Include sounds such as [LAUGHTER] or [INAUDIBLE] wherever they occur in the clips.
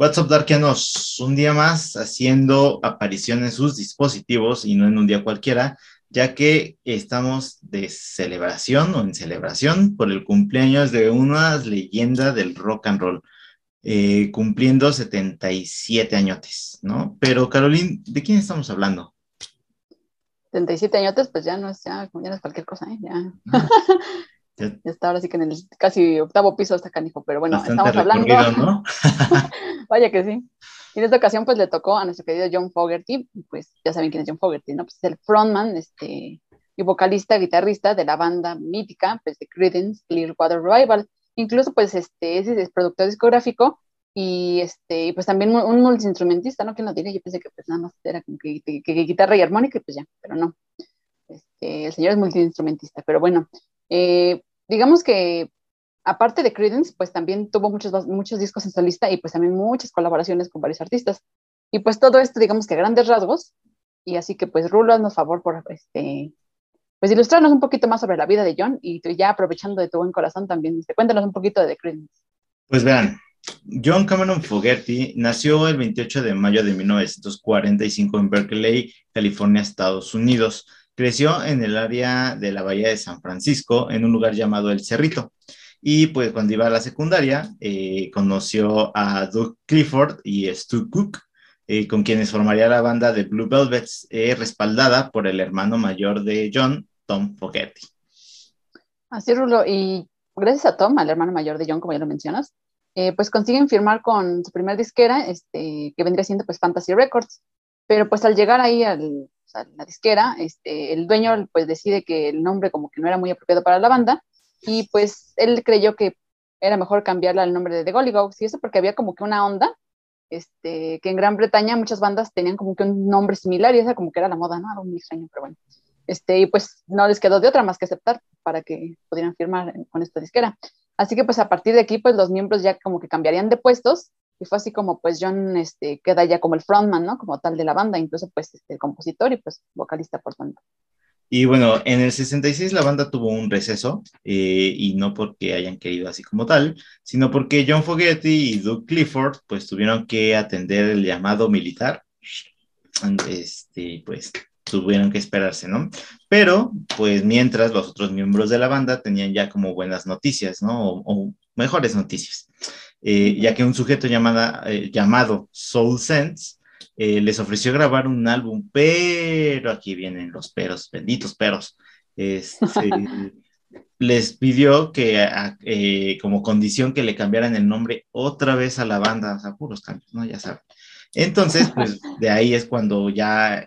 What's up, Darkianos? Un día más haciendo aparición en sus dispositivos y no en un día cualquiera, ya que estamos de celebración o en celebración por el cumpleaños de una leyenda del rock and roll, eh, cumpliendo 77 añotes, ¿no? Pero, Caroline, ¿de quién estamos hablando? 77 añotes, pues ya no es, ya, no es cualquier cosa, ¿eh? Ya. Ya [LAUGHS] está ahora sí que en el casi octavo piso está canijo, pero bueno, estamos hablando. ¿no? [LAUGHS] [LAUGHS] Vaya que sí. Y en esta ocasión, pues le tocó a nuestro querido John Fogerty, pues ya saben quién es John Fogerty, ¿no? Pues es el frontman, este, y vocalista, guitarrista de la banda mítica, pues de Creedence Clearwater Revival. Incluso, pues, este, es, es productor discográfico y, este, pues también un, multiinstrumentista, ¿no? Que no tiene, yo pensé que pues nada más era como que, guitarra y armónica, y pues ya, pero no. Este, el señor es multiinstrumentista, pero bueno, eh, digamos que aparte de Credence, pues también tuvo muchos, muchos discos en solista y pues también muchas colaboraciones con varios artistas. Y pues todo esto, digamos que a grandes rasgos, y así que pues Rulo, haznos favor por este, pues ilustrarnos un poquito más sobre la vida de John y ya aprovechando de tu buen corazón también, este, cuéntanos un poquito de The Credence. Pues vean, John Cameron Fogerty nació el 28 de mayo de 1945 en Berkeley, California, Estados Unidos. Creció en el área de la Bahía de San Francisco, en un lugar llamado El Cerrito. Y pues cuando iba a la secundaria, eh, conoció a Doug Clifford y Stu Cook, eh, con quienes formaría la banda de Blue Velvets, eh, respaldada por el hermano mayor de John, Tom Fogerty. Así, Rulo, y gracias a Tom, al hermano mayor de John, como ya lo mencionas, pues consiguen firmar con su primer disquera, este, que vendría siendo pues Fantasy Records, pero pues al llegar ahí al, la disquera, este, el dueño pues decide que el nombre como que no era muy apropiado para la banda y pues él creyó que era mejor cambiarle al nombre de The Gollygogs y eso porque había como que una onda, este, que en Gran Bretaña muchas bandas tenían como que un nombre similar y esa como que era la moda, ¿no? Algo muy extraño, pero bueno. Este, y pues no les quedó de otra más que aceptar para que pudieran firmar con esta disquera. Así que pues a partir de aquí pues los miembros ya como que cambiarían de puestos y fue así como pues John este, queda ya como el frontman, ¿no? Como tal de la banda, incluso pues este, el compositor y pues vocalista por tanto. Y bueno, en el 66 la banda tuvo un receso, eh, y no porque hayan querido así como tal, sino porque John Fogerty y Doug Clifford pues tuvieron que atender el llamado militar, este, pues tuvieron que esperarse, ¿no? Pero pues mientras los otros miembros de la banda tenían ya como buenas noticias, ¿no? o mejores noticias. Eh, ya que un sujeto llamada, eh, llamado Soul Sense eh, les ofreció grabar un álbum, pero aquí vienen los peros, benditos peros. Este, [LAUGHS] les pidió que como condición que le cambiaran el nombre otra vez a la banda, o sea, puros cambios, ¿no? Ya saben. Entonces, pues de ahí es cuando ya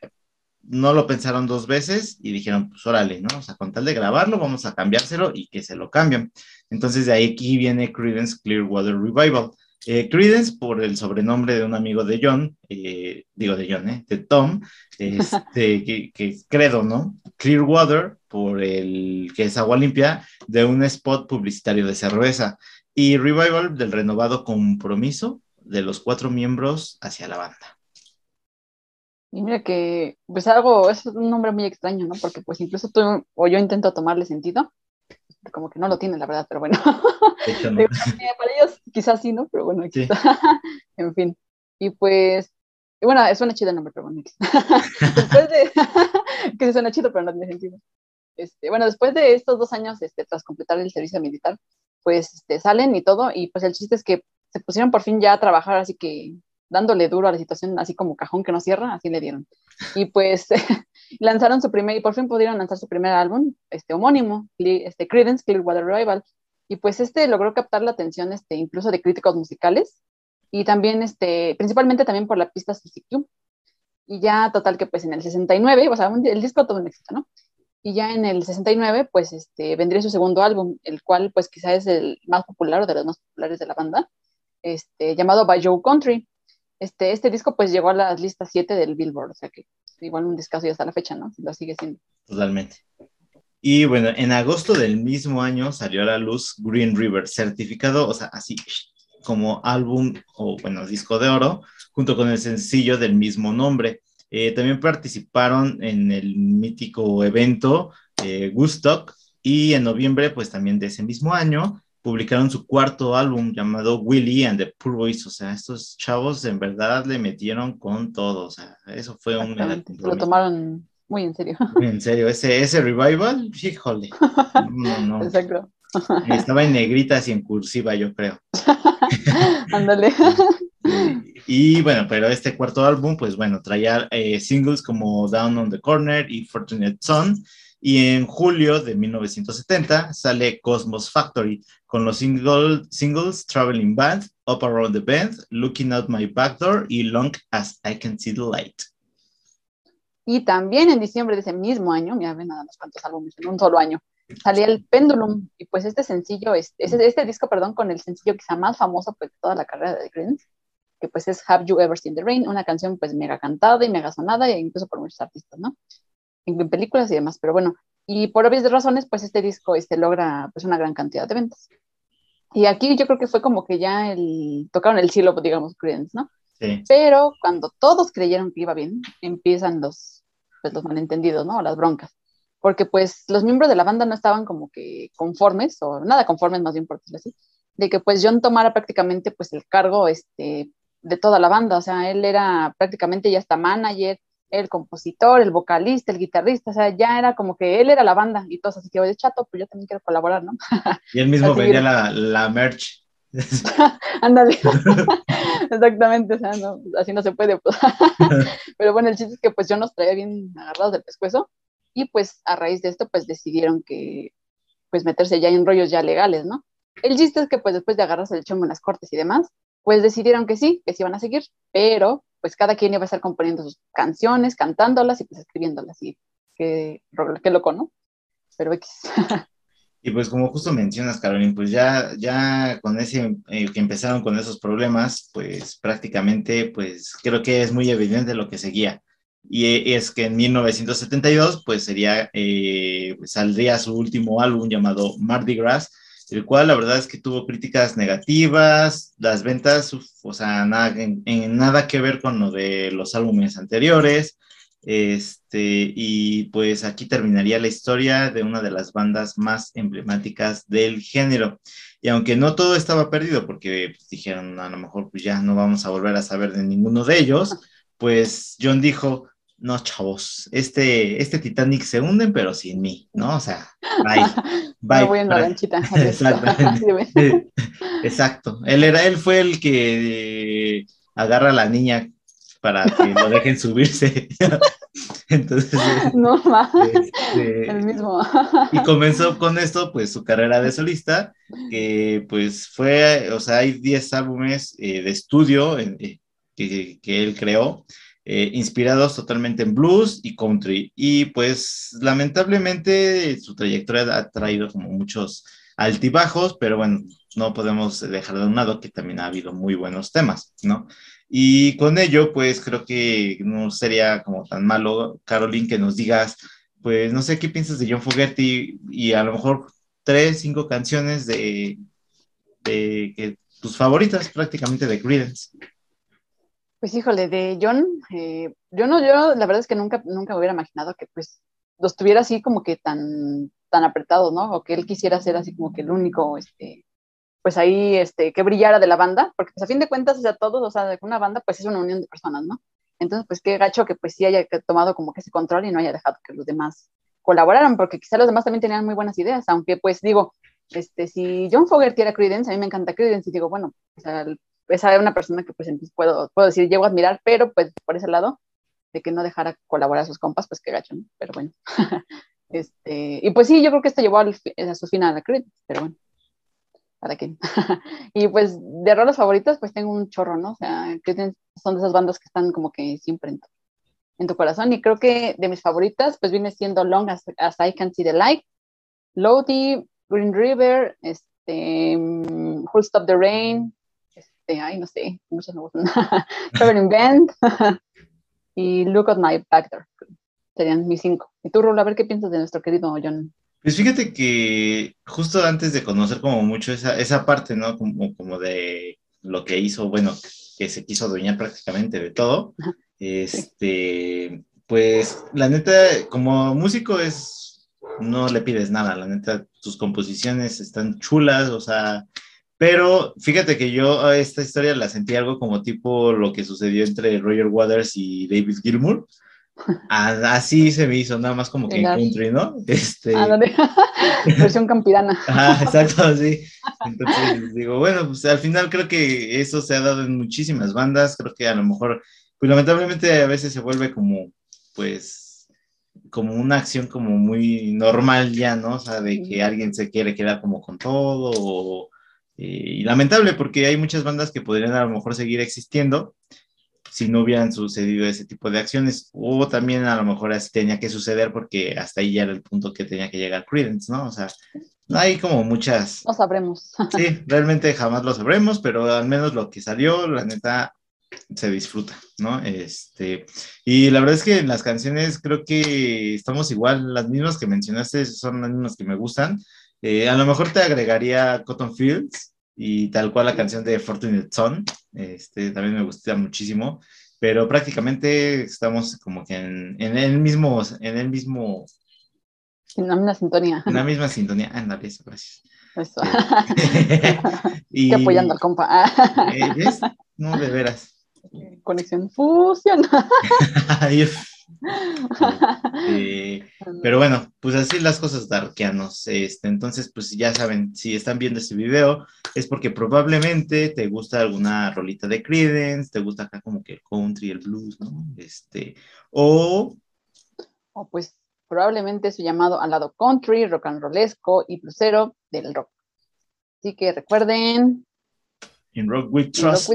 no lo pensaron dos veces y dijeron, pues órale, ¿no? O sea, con tal de grabarlo, vamos a cambiárselo y que se lo cambian. Entonces de ahí aquí viene Credence Clearwater Revival. Eh, Credence por el sobrenombre de un amigo de John, eh, digo de John, ¿eh? de Tom, [LAUGHS] este, que, que, credo, ¿no? Clearwater por el que es agua limpia de un spot publicitario de cerveza y Revival del renovado compromiso de los cuatro miembros hacia la banda. Y mira que, pues algo, es un nombre muy extraño, ¿no? Porque pues incluso tú o yo intento tomarle sentido, como que no lo tiene, la verdad, pero bueno. [LAUGHS] para ellos quizás sí, ¿no? Pero bueno, aquí [LAUGHS] en fin. Y pues, y bueno, suena chido el nombre, pero bueno. [LAUGHS] después de, que se suena chido, pero no tiene sentido. Este, bueno, después de estos dos años, este, tras completar el servicio militar, pues este, salen y todo, y pues el chiste es que se pusieron por fin ya a trabajar, así que dándole duro a la situación, así como cajón que no cierra, así le dieron. Y pues [LAUGHS] lanzaron su primer, y por fin pudieron lanzar su primer álbum, este homónimo, este Credence Clearwater Revival. Y pues este logró captar la atención, este, incluso de críticos musicales, y también, este, principalmente también por la pista Suzy Y ya total que pues en el 69, o sea, el disco todo un éxito, ¿no? Y ya en el 69, pues este, vendría su segundo álbum, el cual pues quizá es el más popular o de los más populares de la banda, este, llamado By Joe Country este, este disco pues llegó a las listas 7 del Billboard, o sea que igual un discazo ya hasta la fecha, ¿no? Lo sigue siendo. Totalmente. Y bueno, en agosto del mismo año salió a la luz Green River, certificado, o sea, así como álbum o bueno, disco de oro, junto con el sencillo del mismo nombre. Eh, también participaron en el mítico evento eh, y en noviembre, pues también de ese mismo año, publicaron su cuarto álbum llamado Willy and the Poor Boys. O sea, estos chavos en verdad le metieron con todo. O sea, eso fue un... Lo tomaron muy en serio. Muy en serio, ese, ese revival, híjole. [LAUGHS] No, no. Exacto. Estaba en negritas y en cursiva, yo creo. [LAUGHS] Ándale. y bueno, pero este cuarto álbum, pues bueno, traía eh, singles como Down on the Corner y Fortunate Son. Y en julio de 1970 sale Cosmos Factory con los singles Traveling Band, Up Around the Bend, Looking Out My Back Door y Long as I Can See the Light. Y también en diciembre de ese mismo año, mira, ven nada más cuántos álbumes en un solo año, salía el Pendulum y pues este sencillo, este, este disco, perdón, con el sencillo quizá más famoso pues, de toda la carrera de The que pues es Have You Ever Seen the Rain, una canción pues mega cantada y mega sonada, e incluso por muchos artistas, ¿no? En, películas y demás, pero bueno, y por obvias razones pues este disco este, logra pues una gran cantidad de ventas. Y aquí yo creo que fue como que ya el, tocaron el cielo, digamos, Creedence, ¿no? Sí. Pero cuando todos creyeron que iba bien, empiezan los, pues, los malentendidos, ¿no? Las broncas porque pues los miembros de la banda no estaban como que conformes, o nada conformes más bien por decirlo así, de que pues John tomara prácticamente pues el cargo este, de toda la banda, o sea, él era prácticamente ya hasta manager, el compositor, el vocalista, el guitarrista, o sea, ya era como que él era la banda y todos así que, oye, chato, pues yo también quiero colaborar, ¿no? Y él mismo [LAUGHS] vendía la, la merch. [LAUGHS] Ándale, [LAUGHS] exactamente, o sea, no, así no se puede. Pues. Pero bueno, el chiste es que pues yo nos traía bien agarrados del pescuezo y pues a raíz de esto pues decidieron que pues meterse ya en rollos ya legales, ¿no? El chiste es que pues después de agarrarse el chongo en las cortes y demás, pues decidieron que sí, que sí iban a seguir, pero pues cada quien iba a estar componiendo sus canciones, cantándolas y pues escribiéndolas y qué, qué loco, ¿no? Pero X. [LAUGHS] Y pues como justo mencionas, Carolina, pues ya, ya con ese, eh, que empezaron con esos problemas, pues prácticamente, pues creo que es muy evidente lo que seguía y es que en 1972 pues sería, eh, saldría su último álbum llamado Mardi Gras, el cual la verdad es que tuvo críticas negativas, las ventas, o sea, nada, en, nada que ver con lo de los álbumes anteriores, este, y pues aquí terminaría la historia de una de las bandas más emblemáticas del género. Y aunque no todo estaba perdido, porque pues, dijeron a lo mejor pues ya no vamos a volver a saber de ninguno de ellos, pues John dijo, no, chavos, este, este Titanic se hunde, pero sin mí, ¿no? O sea, bye. [LAUGHS] bye voy en la lanchita. Exactamente. [LAUGHS] Exacto. Él, era, él fue el que agarra a la niña para que lo dejen subirse. [LAUGHS] Entonces. No más. Este, el mismo. y comenzó con esto, pues, su carrera de solista, que pues fue, o sea, hay 10 álbumes eh, de estudio eh, que, que él creó eh, inspirados totalmente en blues y country. Y pues lamentablemente su trayectoria ha traído como muchos altibajos, pero bueno, no podemos dejar de un lado que también ha habido muy buenos temas, ¿no? Y con ello, pues creo que no sería como tan malo, Caroline, que nos digas, pues no sé qué piensas de John Fogerty y a lo mejor tres, cinco canciones de, de, tus favoritas prácticamente de Creedence. Pues híjole, de John, eh, yo no, yo la verdad es que nunca, nunca me hubiera imaginado que pues los tuviera así como que tan, tan apretados, ¿no? O que él quisiera ser así como que el único, este, pues ahí, este, que brillara de la banda, porque pues a fin de cuentas, o sea, todos, o sea, una banda pues es una unión de personas, ¿no? Entonces, pues qué gacho que pues sí haya tomado como que ese control y no haya dejado que los demás colaboraran, porque quizá los demás también tenían muy buenas ideas, aunque pues digo, este, si John Fogerty era Creedence, a mí me encanta Creedence y digo, bueno, o sea, esa era una persona que pues puedo, puedo decir, llego a admirar, pero pues por ese lado, de que no dejara colaborar a sus compas, pues qué gacho, ¿no? Pero bueno. [LAUGHS] este, y pues sí, yo creo que esto llevó al, a su final a Creed, pero bueno, para qué. [LAUGHS] y pues de rolas favoritas, pues tengo un chorro, ¿no? O sea, que son de esas bandas que están como que siempre en tu, corazón. Y creo que de mis favoritas, pues viene siendo Long as, I Can See the Light, Lodi, Green River, este, um, Who'll Stop the Rain, este, ay, no sé, muchas me gustan. [LAUGHS] Traveling Band [LAUGHS] y Look at My Factor. Serían mis cinco. Y tú, Rulo, a ver qué piensas de nuestro querido John. Pues fíjate que justo antes de conocer como mucho esa, esa parte, ¿no? Como, como de lo que hizo, bueno, que se quiso adueñar prácticamente de todo, este, pues la neta, como músico es no le pides nada, la neta, tus composiciones están chulas, o sea, pero fíjate que yo esta historia la sentí algo como tipo lo que sucedió entre Roger Waters y David Gilmour. [LAUGHS] Así se me hizo, nada más como que en country, ¿no? Este... [LAUGHS] Versión campirana. Ah, [LAUGHS] exacto, sí. Entonces digo, bueno, pues al final creo que eso se ha dado en muchísimas bandas, creo que a lo mejor, pues lamentablemente a veces se vuelve como, pues, como una acción como muy normal ya, ¿no? O sea, de que alguien se quiere quedar como con todo, eh, y lamentable porque hay muchas bandas que podrían a lo mejor seguir existiendo, si no hubieran sucedido ese tipo de acciones, o también a lo mejor así tenía que suceder porque hasta ahí ya era el punto que tenía que llegar Credence, ¿no? O sea, hay como muchas... No sabremos. [LAUGHS] Sí, realmente jamás lo sabremos, pero al menos lo que salió, la neta, se disfruta, ¿no? Este, y la verdad es que en las canciones creo que estamos igual, las mismas que mencionaste son las mismas que me gustan. Eh, a lo mejor te agregaría Cotton Fields, y tal cual la canción de Fortunate Son, este, también me gusta muchísimo, pero prácticamente estamos como que en, en el mismo, en el mismo... En la misma sintonía. En la misma sintonía, ándale, eso, gracias. Eso. [LAUGHS] y, apoyando al compa. Eh, no, de veras. Conexión fusión. [LAUGHS] Eh, [LAUGHS] pero bueno, pues así las cosas darkianos. Este, entonces, pues ya saben, si están viendo este video, es porque probablemente te gusta alguna rolita de Credence, te gusta acá como que el country, el blues, ¿no? Este, o... O pues probablemente su llamado al lado country, rock and rollesco y bluesero del rock. Así que recuerden... In Rock with Trust.